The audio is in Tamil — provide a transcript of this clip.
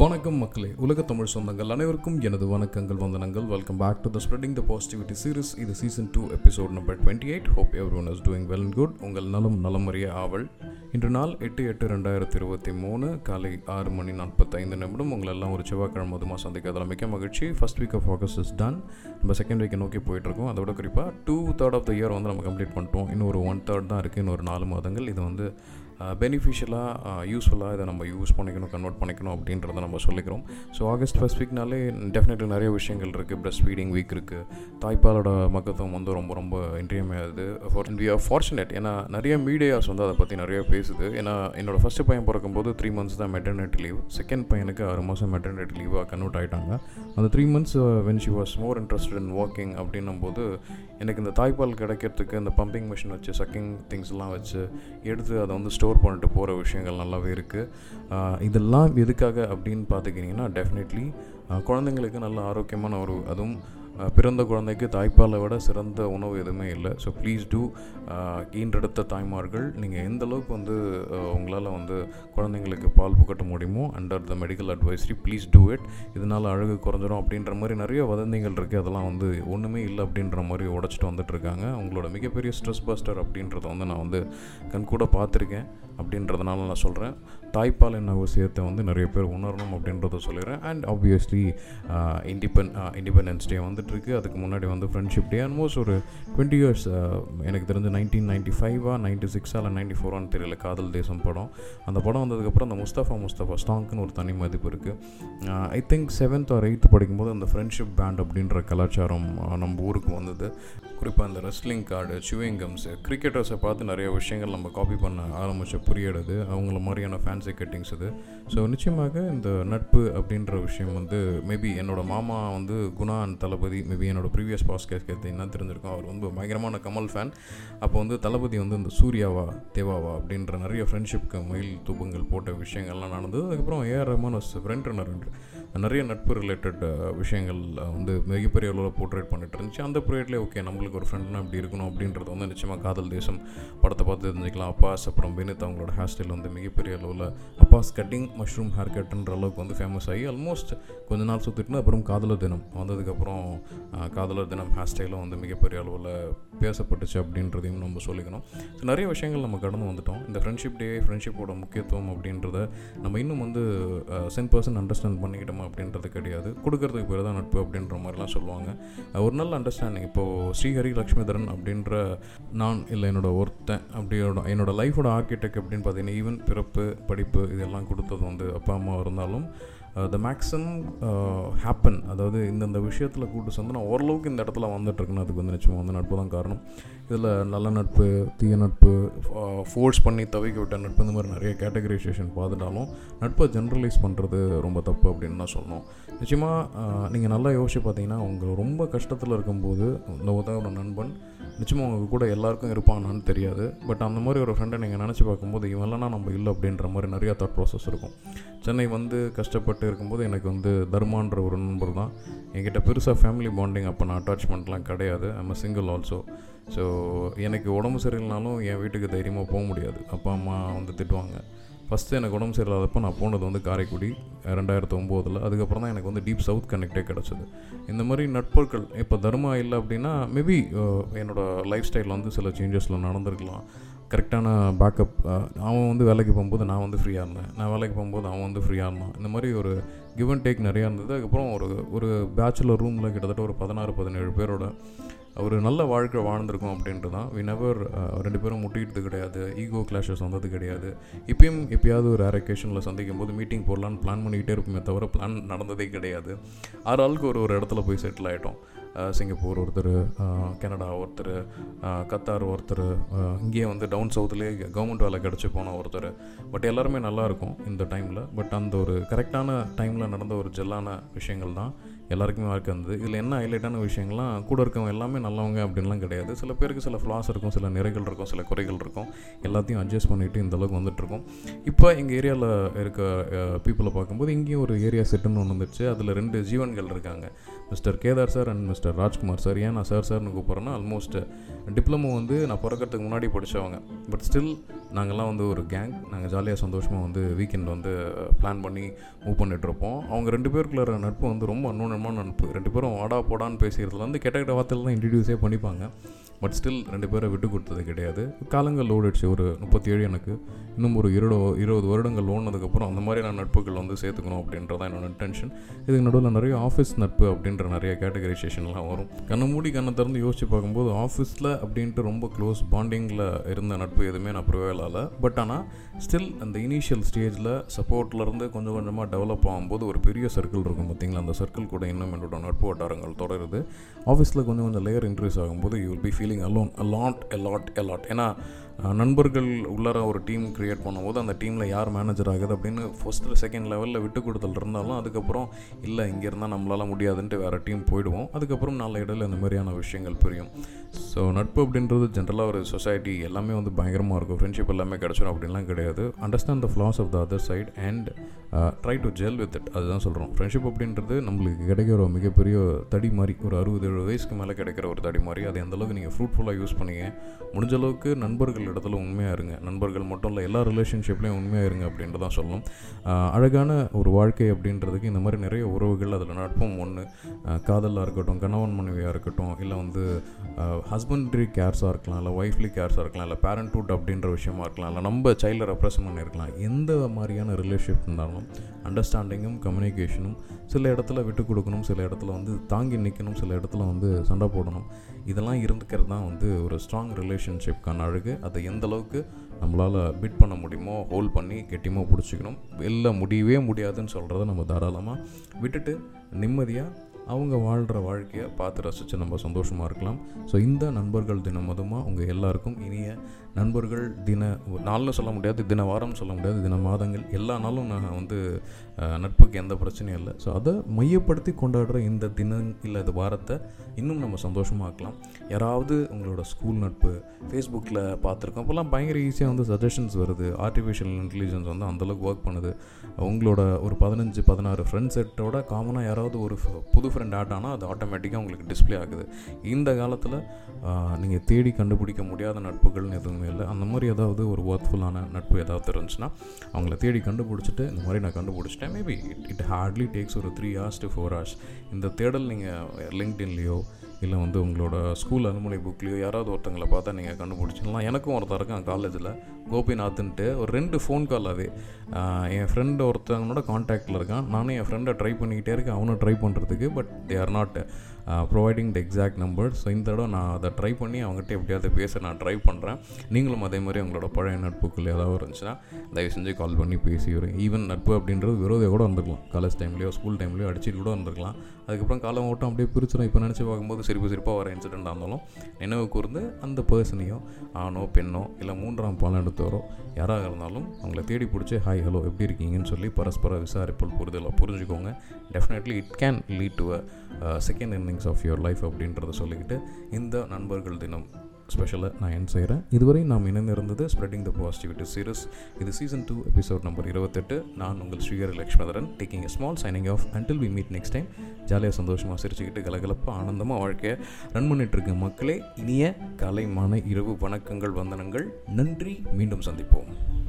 வணக்கம் மக்களே உலக தமிழ் சொந்தங்கள் அனைவருக்கும் எனது வணக்கங்கள் வந்தனங்கள். Welcome back to the spreading the positivity series இது season two episode number twenty eight hope everyone is doing well and good உங்கள் நலம் நலமறிய ஆவல். இன்று நாள் எட்டு எட்டு ரெண்டாயிரத்தி இருபத்தி மூணு காலை ஆறு மணி நாற்பத்தைந்து நிமிடம். உங்களெல்லாம் ஒரு செவ்வாய்க்கிழமை மதுமா சந்திக்கிறதுல மிக்க மகிழ்ச்சி. First week of August is done நம்ம செகண்ட் வீக்கை நோக்கி போயிட்டுருக்கோம். அதோட குறிப்பாக two third of the year வந்து நம்ம கம்ப்ளீட் பண்ணிட்டோம். இன்னும் ஒரு ஒன் தேர்ட் தான் இருக்குது இன்னொரு நாலு மாதங்கள். இது வந்து பெனிஃபிஷியலாக யூஸ்ஃபுல்லாக இதை நம்ம யூஸ் பண்ணிக்கணும் கன்வெர்ட் பண்ணிக்கணும் அப்படின்றத நம்ம சொல்லிக்கிறோம். ஸோ ஆகஸ்ட் ஃபஸ்ட் வீக்னாலே டெஃபினெட்லி நிறைய விஷயங்கள் இருக்குது ப்ரெஸ்ட் ஃபீடிங் வீக் இருக்குது தாய்ப்பாலோட மகத்துவம் வந்து ரொம்ப ரொம்ப இன்றியமையாது வி ஆர் ஃபார்ச்சுனேட் ஏன்னா நிறைய மீடியாஸ் வந்து அதை பற்றி நிறைய பேசுது. ஏன்னா என்னோட ஃபஸ்ட்டு பையன் பிறக்கும்போது த்ரீ மந்த்ஸ் தான் மெட்டர்னிட்டி லீவ் செகண்ட் பையனுக்கு ஆறு மாதம் மெட்டர்னிட்டி லீவாக கன்வெர்ட் ஆகிட்டாங்க அந்த three months when she was more interest in walking அப்படின்னும் போது எனக்கு இந்த தாய்ப்பால் கிடைக்கிறதுக்கு இந்த பம்பிங் மிஷின் வச்சு சக்கிங் திங்ஸ்லாம் வச்சு எடுத்து அதை வந்து ஸ்டோர் பண்ணிட்டு போகிற விஷயங்கள் நல்லாவே இருக்குது இதெல்லாம் எதுக்காக அப்படின்னு பார்த்துக்கிட்டிங்கன்னா டெஃபினெட்லி குழந்தைங்களுக்கு நல்ல ஆரோக்கியமான ஒரு அதுவும் பிறந்த குழந்தைக்கு தாய்ப்பாலை விட சிறந்த உணவு எதுவுமே இல்லை. ஸோ ப்ளீஸ் டூ ஈன்றெடுத்த தாய்மார்கள் நீங்கள் எந்த அளவுக்கு வந்து உங்களால் வந்து குழந்தைங்களுக்கு பால் புகட்ட முடியுமோ under the medical advisory please do it இதனால் அழகு குறைஞ்சிரும் அப்படின்ற மாதிரி நிறைய வதந்திகள் இருக்குது அதெல்லாம் வந்து ஒன்றுமே இல்லை அப்படின்ற மாதிரி உடச்சிட்டு வந்துட்டு உங்களோட மிகப்பெரிய ஸ்ட்ரெஸ் பஸ்டர் அப்படின்றத வந்து நான் வந்து கண்கூட பார்த்துருக்கேன். அப்படின்றதுனால நான் சொல்கிறேன் தாய்ப்பால் என்ன விஷயத்தை வந்து நிறைய பேர் உணரணும் அப்படின்றத சொல்லிடுறேன். And obviously indepen independence day வந்துட்டுருக்கு. அதுக்கு முன்னாடி வந்து ஃப்ரெண்ட்ஷிப் டே ஆல்மோஸ்ட் ஒரு டுவெண்ட்டி இயர்ஸ் uh, எனக்கு தெரிஞ்சு நைன்டீன் நைன்ட்டி ஃபைவா நைன்ட்டி சிக்ஸா இல்லை நைன்ட்டி ஃபோரான்னு தெரியல காதல் தேசம் படம். அந்த படம் வந்ததுக்கப்புறம் அந்த முஸ்தஃபா முஸ்தஃபா ஸ்டாங்க்குன்னு ஒரு தனி மதிப்பு இருக்குது I think seventh or eighth படிக்கும்போது அந்த ஃப்ரெண்ட்ஷிப் பேண்ட் அப்படின்ற கலாச்சாரம் uh, நம்ம ஊருக்கு வந்தது. குறிப்பாக அந்த ரெஸ்லிங் கார்டு சுவிங்கம்ஸு கிரிக்கெட்டர்ஸை பார்த்து நிறைய விஷயங்கள் நம்ம காப்பி பண்ண ஆரம்பித்த புரியடுது அவங்கள மாதிரியான ஃபேன்ஸ் ஃபேன்சி கட்டிங்ஸ் இது ஸோ நிச்சயமாக இந்த நட்பு அப்படின்ற விஷயம் வந்து மேபி என்னோடய மாமா வந்து குணா அண்ட் தளபதி மேபி என்னோடய ப்ரீவியஸ் பாஸ்கேஸ் என்ன தெரிஞ்சிருக்கும் அவர் வந்து பயங்கரமான கமல் ஃபேன் அப்போ வந்து தளபதி வந்து இந்த சூர்யாவா தேவாவா அப்படின்ற நிறைய ஃப்ரெண்ட்ஷிப்க்கு மயில் தூபங்கள் போட்ட விஷயங்கள்லாம் நடந்தது. அதுக்கப்புறம் AR Rahman was friend runner நிறைய நட்பு ரிலேட்டட் விஷயங்கள் வந்து மிகப்பெரிய அளவில் போர்ட்ரேட் பண்ணிட்டு இருந்துச்சு. அந்த பீரியட்லேயே ஓகே நம்மளுக்கு ஒரு ஃப்ரெண்ட்னா இப்படி இருக்கணும் அப்படின்றது வந்து நிச்சயமாக காதல் தேசம் படத்தை பார்த்து தெரிஞ்சுக்கலாம். அப்பாஸ் அப்புறம் வினித் அவங்களோட ஹேர் ஸ்டைல் வந்து மிகப்பெரிய அளவில் அப்பாஸ் கட்டிங் மஷ்ரூம் ஹேர் கட்டுன்ற அளவுக்கு வந்து ஃபேமஸ் ஆகி ஆல்மோஸ்ட் கொஞ்ச நாள் சுற்றிட்டு அப்புறம் காதலர் தினம். வந்ததுக்கப்புறம் காதலர் தினம் ஹேர் ஸ்டைலும் வந்து மிகப்பெரிய அளவில் பேசப்பட்டுச்சு அப்படின்றதையும் நம்ம சொல்லிக்கணும். ஸோ நிறைய விஷயங்கள் நம்ம கடந்து வந்துட்டோம். இந்த ஃப்ரெண்ட்ஷிப் டே ஃப்ரெண்ட்ஷிப்போட முக்கியத்துவம் அப்படின்றத நம்ம இன்னும் வந்து சென் பர்சன் அண்டர்ஸ்டாண்ட் பண்ணிக்கிட்டோமா அப்படின்றது கிடையாது. கொடுக்கறதுக்கு பேர் தான் நட்பு அப்படின்ற மாதிரிலாம் சொல்லுவாங்க. ஒரு நல்ல அண்டர்ஸ்டாண்டிங் இப்போது ஸ்ரீஹரி லக்ஷ்மிதரன் அப்படின்ற நான் இல்லை என்னோடய ஒருத்தன் அப்படியோட என்னோடய லைஃபோட ஆர்கிடெக்ட் அப்படின்னு பார்த்தீங்கன்னா ஈவன் பிறப்பு படிப்பு இதெல்லாம் கொடுத்தது வந்து அப்பா அம்மா இருந்தாலும் த மேக்ஸிமம் ஹேப்பன் அதாவது இந்தந்த விஷயத்தில் கூட்டு சேர்ந்து நான் ஓரளவுக்கு இந்த இடத்துல வந்துட்டுருக்குன்னு அதுக்கு வந்து நிச்சயமாக வந்து நட்பு தான் காரணம். இதில் நல்ல நட்பு தீய நட்பு uh, ஃபோர்ஸ் பண்ணி தவிக்க விட்ட நட்பு இந்த மாதிரி நிறைய கேட்டகரைசேஷன் பார்த்துட்டாலும் நட்பை ஜென்ரலைஸ் பண்ணுறது ரொம்ப தப்பு அப்படின்னு தான் சொல்லணும். நிச்சயமாக uh, நீங்கள் நல்லா யோசிச்சு பார்த்தீங்கன்னா உங்கள் ரொம்ப கஷ்டத்தில் இருக்கும்போது இந்த உதவோட நண்பன் நிச்சயமாக அவங்க கூட எல்லாருக்கும் இருப்பானான்னு தெரியாது. பட் அந்த மாதிரி ஒரு ஃப்ரெண்டை நீங்கள் நினச்சி பார்க்கும்போது இவெல்லாம் நம்ம இல்லை அப்படின்ற மாதிரி நிறையா தாட் ப்ராசஸ் இருக்கும். சென்னை வந்து கஷ்டப்பட்டு இருக்கும்போது எனக்கு வந்து தர்மான்ற ஒரு நண்பர் தான். என்கிட்ட பெருசாக ஃபேமிலி பாண்டிங் அப்போ நான் அட்டாச்மெண்ட்லாம் கிடையாது. ஐம் சிங்கிள் ஆல்சோ ஸோ எனக்கு உடம்பு சரியில்லைனாலும் என் வீட்டுக்கு தைரியமாக போக முடியாது. அப்பா அம்மா வந்து திட்டுவாங்க. ஃபஸ்ட்டு எனக்கு உடம்பு சரியில்லாதப்போ நான் போனது வந்து காரைக்குடி ரெண்டாயிரத்து ஒம்போதில் அதுக்கப்புறம் தான் எனக்கு வந்து டீப் சவுத் கனெக்டே கிடச்சிது. இந்த மாதிரி நட்பொருட்கள் இப்போ தர்மா இல்லை அப்படின்னா மேபி என்னோடய லைஃப் ஸ்டைலில் வந்து சில சேஞ்சஸில் நடந்திருக்கலாம். கரெக்டான பேக்கப் அவன் வந்து வேலைக்கு போகும்போது நான் வந்து ஃப்ரீயாக இருந்தேன். நான் வேலைக்கு போகும்போது அவன் வந்து ஃப்ரீயாக இருந்தான். இந்த மாதிரி ஒரு கிவ் அண்ட் டேக் நிறையா இருந்தது. அதுக்கப்புறம் ஒரு ஒரு பேச்சுலர் ரூமில் கிட்டத்தட்ட ஒரு பதினாறு பதினேழு பேரோட ஒரு நல்ல வாழ்க்கை வாழ்ந்திருக்கோம் அப்படின்ட்டு தான் வி நெவர் uh, ரெண்டு பேரும் முட்டிக்கிட்டது கிடையாது. ஈகோ கிளாஷஸ் வந்தது கிடையாது. இப்பயும் எப்பயாவது ஒரு அரேக்கேஷனில் சந்திக்கும் போது மீட்டிங் போடலான்னு பிளான் பண்ணிக்கிட்டே இருப்போமே தவிர பிளான் நடந்ததே கிடையாது. ஆறு ஆளுக்கு ஒரு ஒரு இடத்துல போய் செட்டில் ஆகிட்டோம் uh, சிங்கப்பூர் ஒருத்தர் uh, கனடா ஒருத்தர் கத்தார் ஒருத்தர் இங்கேயே வந்து டவுன் சவுத்துலேயே கவர்மெண்ட் வேலை கிடச்சி போன ஒருத்தர். பட் எல்லாருமே நல்லாயிருக்கும் இந்த டைமில் பட் அந்த ஒரு கரெக்டான டைமில் நடந்த ஒரு ஜெல்லான விஷயங்கள் தான் எல்லாருக்குமே வாழ்க்கை இருந்தது இதில் என்ன ஹைலைட்டான விஷயங்கள்லாம் கூட இருக்கவங்க எல்லாமே நல்லவங்க அப்படின்லாம் கிடையாது. சில பேருக்கு சில ஃப்ளாஸ் இருக்கும் சில நிறைகள் இருக்கும் சில குறைகள் இருக்கும். எல்லாத்தையும் அட்ஜஸ்ட் பண்ணிவிட்டு இந்த அளவுக்கு வந்துட்டுருக்கோம். இப்போ எங்கள் ஏரியாவில் இருக்க பீப்புளை பார்க்கும்போது இங்கேயும் ஒரு ஏரியா செட்டுன்னு ஒன்று வந்துருச்சு. அதில் ரெண்டு ஜீவன்கள் இருக்காங்க. Mister Kedar sir and mister Rajkumar sir ஏன் நான் சார் சார்னு கூப்பிட்றேன்னா ஆல்மோஸ்ட் டிப்ளமோ வந்து நான் பிறக்கிறதுக்கு முன்னாடி படித்தவங்க பட் ஸ்டில் நாங்கள்லாம் வந்து ஒரு கேங் நாங்கள் ஜாலியாக சந்தோஷமாக வந்து வீக்கெண்ட் வந்து பிளான் பண்ணி மூவ் பண்ணிகிட்ருப்போம் அவங்க ரெண்டு பேருக்குள்ள நட்பு வந்து ரொம்ப அன்னோனமான நட்பு ரெண்டு பேரும் வாடா போடான்னு பேசுகிறதுலேருந்து கெட்ட கெட்ட வார்த்தையில் தான் இன்ட்ரடியூஸே பண்ணிப்பாங்க. பட் ஸ்டில் ரெண்டு பேரை விட்டு கொடுத்தது கிடையாது. காலங்கள் ஓடிடுச்சு. ஒரு முப்பத்தி ஏழு எனக்கு. இன்னும் ஒரு இருபது இருபது வருடங்கள் ஓடினதுக்கப்புறம் அந்த மாதிரியான நட்புகள் வந்து சேர்த்துக்கணும் அப்படின்றதான் என்னோட இன்டென்ஷன் இதுக்கு நடுவில் நிறைய ஆஃபீஸ் நட்பு அப்படின்ற நிறைய கேட்டகரைசேஷன்லாம் வரும். கண்ணை மூடி கண்ணை திறந்து யோசிச்சு பார்க்கும்போது ஆஃபீஸில் அப்படின்ட்டு ரொம்ப க்ளோஸ் பாண்டிங்கில் இருந்த நட்பு எதுவுமே நான் ப்ரிவேல் ஆகலை பட் ஆனால் ஸ்டில் அந்த இனிஷியல் ஸ்டேஜில் சப்போர்ட்லேருந்து கொஞ்சம் கொஞ்சமாக டெவலப் ஆகும்போது ஒரு பெரிய சர்க்கிள் இருக்கும் பார்த்தீங்களா? அந்த சர்க்கிள் கூட இன்னும் என்னோட நட்பு வட்டாரங்கள் தொடருது. ஆஃபீஸில் கொஞ்சம் கொஞ்சம் லேயர் இன்க்ரீஸ் ஆகும்போது you will be feeling alone allot எலாட் எலாட் ஏன்னா நண்பர்கள் உள்ளார ஒரு டீம் க்ரியேட் பண்ணும்போது அந்த டீமில் யார் மேனேஜர் ஆகுது அப்படின்னு ஃபஸ்ட்டு செகண்ட் லெவலில் விட்டு கொடுத்தல் இருந்தாலும் அதுக்கப்புறம் இல்லை இங்கே இருந்தால் நம்மளால் முடியாதுன்ட்டு வேறு டீம் போயிடுவோம். அதுக்கப்புறம் நாலு இடையில இந்த மாதிரியான விஷயங்கள் புரியும். ஸோ நட்பு அப்படின்றது ஜென்ரலாக ஒரு சொசைட்டி எல்லாமே வந்து பயங்கரமாக இருக்கும். ஃப்ரெண்ட்ஷிப் எல்லாமே கிடச்சிடும் அப்படின்லாம் கிடையாது. Understand the flaws of the other side and try to gel with it அதுதான் சொல்கிறோம் ஃப்ரெண்ட்ஷிப் அப்படின்றது நம்மளுக்கு கிடைக்கிற ஒரு மிகப்பெரிய தடி மாதிரி ஒரு அறுபது எழுபது வயசுக்கு மேலே கிடைக்கிற ஒரு தடி மாதிரி அது எந்தளவுக்கு நீங்கள் ஃப்ரூட்ஃபுல்லாக யூஸ் பண்ணீங்க முடிஞ்ச அளவுக்கு நண்பர்கள் இடத்துல உண்மையாக இருங்க. நண்பர்கள் மட்டும் இல்லை எல்லா ரிலேஷன்ஷிப்லேயும் உண்மையாக இருங்க அப்படின்ட்டு தான் சொல்லணும் அழகான ஒரு வாழ்க்கை அப்படின்றதுக்கு இந்த மாதிரி நிறைய உறவுகள் அதில் நட்பும் ஒன்று காதலாக இருக்கட்டும் கணவன் மனைவியாக இருக்கட்டும் இல்லை வந்து ஹஸ்பண்ட்ரி கேர்ஸாக இருக்கலாம் இல்லை ஒய்ஃப்லி கேர்ஸாக இருக்கலாம் இல்லை பேரண்ட்ஹுட் அப்படின்ற விஷயமா இருக்கலாம் இல்லை நம்ம சைல்டை ரெப்ரசன்ட் பண்ணியிருக்கலாம். எந்த மாதிரியான ரிலேஷன்ஷிப் இருந்தாலும் அண்டர்ஸ்டாண்டிங்கும் கம்யூனிகேஷனும் சில இடத்துல விட்டு கொடுக்கணும் சில இடத்துல வந்து தாங்கி நிற்கணும் சில இடத்துல வந்து சண்டை போடணும். இதெல்லாம் இருந்துக்கிறது தான் வந்து ஒரு ஸ்ட்ராங் ரிலேஷன்ஷிப்க்கான அழகு. அதை எந்த அளவுக்கு நம்மளால் பிட் பண்ண முடியுமோ ஹோல்ட் பண்ணி கெட்டியமாக பிடிச்சிக்கணும். வெளில முடியவே முடியாதுன்னு சொல்கிறத நம்ம தாராளமாக விட்டுட்டு நிம்மதியாக அவங்க வாழ்கிற வாழ்க்கையை பார்த்து ரசித்து நம்ம சந்தோஷமாக இருக்கலாம். ஸோ இந்த நண்பர்கள் தினம் மதமாக உங்கள் எல்லாருக்கும் இனிய நண்பர்கள் தின நாள்னு சொல்ல முடியாது தின வாரம் சொல்ல முடியாது தின மாதங்கள் எல்லா நாளும் நான் வந்து நட்புக்கு எந்த பிரச்சனையும் இல்லை. ஸோ அதை மையப்படுத்தி கொண்டாடுற இந்த தினம் இல்லை இந்த வாரத்தை இன்னும் நம்ம சந்தோஷமாக்கலாம் யாராவது உங்களோட ஸ்கூல் நட்பு ஃபேஸ்புக்கில் பார்த்துருக்கோம் அப்போல்லாம் பயங்கர ஈஸியாக வந்து சஜஷன்ஸ் வருது. ஆர்டிஃபிஷியல் இன்டெலிஜென்ஸ் வந்து அந்தளவுக்கு ஒர்க் பண்ணுது. உங்களோட ஒரு பதினஞ்சு பதினாறு ஃப்ரெண்ட் செட்டோட காமனாக யாராவது ஒரு புது ஃப்ரெண்ட் ஆட் ஆனால் அது ஆட்டோமேட்டிக்காக உங்களுக்கு டிஸ்பிளே ஆகுது. இந்த காலத்தில் நீங்கள் தேடி கண்டுபிடிக்க முடியாத நட்புகள்னு எதுவும் இல்லை. அந்த மாதிரி ஏதாவது ஒரு ஒர்த்ஃபுல்லான நட்பு ஏதாவது இருந்துச்சுன்னா அவங்கள தேடி கண்டுபிடிச்சிட்டு இந்த மாதிரி நான் கண்டுபிடிச்சிட்டேன். Maybe it it hardly takes ஒரு three hours to four hours இந்த தேடல் நீங்கள் லிங்க்டின்லேயோ இல்லை வந்து உங்களோட ஸ்கூல் அனுமதி புக்லேயோ யாராவது ஒருத்தங்களை பார்த்தா நீங்கள் கண்டுபிடிச்சிடலாம். எனக்கும் ஒருத்தர் இருக்கான் காலேஜில் கோபிநாத்ன்ட்டு. ஒரு ரெண்டு ஃபோன் கால் அது. என் ஃப்ரெண்டு ஒருத்தவங்களோட காண்டாக்டில் இருக்கான். நானும் என் ஃப்ரெண்டை ட்ரை பண்ணிக்கிட்டே இருக்கேன். அவனும் ட்ரை பண்ணுறதுக்கு but they are not providing the exact number so இந்த தடவை நான் அதை ட்ரை பண்ணி அவங்ககிட்ட எப்படியாவது பேச நான் ட்ரை பண்ணுறேன் நீங்களும் அதே மாதிரி உங்களோட பழைய நட்புக்குள்ள ஏதாவது இருந்துச்சுன்னா தயவு செஞ்சு கால் பண்ணி பேசி வரேன் ஈவன் நட்பு அப்படின்றது விரோதியாக கூட இருந்திருக்கலாம் காலேஜ் டைம்லேயோ ஸ்கூல் டைம்லேயோ அடிச்சுட்டு கூட இருந்திருக்கலாம் அதுக்கப்புறம் காலம் ஓட்டம் அப்படியே பிரிச்சிடும் இப்போ நினச்சி பார்க்கும்போது சிரிப்பு சிரிப்பாக வர இன்சிடெண்ட்டாக இருந்தாலும் நினைவு கூர்ந்து அந்த பர்சனையோ ஆணோ பெண்ணோ இல்லை மூன்றாம் பாலெடுத்தவரோ யாராக இருந்தாலும் அவங்கள தேடி பிடிச்சி ஹாய் ஹலோ எப்படி இருக்கீங்கன்னு சொல்லி பரஸ்பர விசாரிப்பு புரிதலாக புரிஞ்சுக்கோங்க. Definitely it can lead to a second innings of your life அப்படின்றத சொல்லிக்கிட்டு இந்த நண்பர்கள் தினம் ஸ்பெஷலாக நான் என் செய்கிறேன் இதுவரை நாம் இணைந்திருந்தது ஸ்ப்ரெட்டிங் த பாசிட்டிவிட்டி சீரஸ் இது சீசன் டூ எபிசோட் நம்பர் இருபத்தெட்டு. நான் உங்கள் Srihari Lakshmatharan taking a small signing off until we meet next time ஜாலியாக சந்தோஷமாக சிரிச்சுக்கிட்டு கலகலப்பாக ஆனந்தமாக வாழ்க்கையை ரன் பண்ணிகிட்ருக்க மக்களே இனிய கலைமான இரவு வணக்கங்கள் வந்தனங்கள். நன்றி மீண்டும் சந்திப்போம்.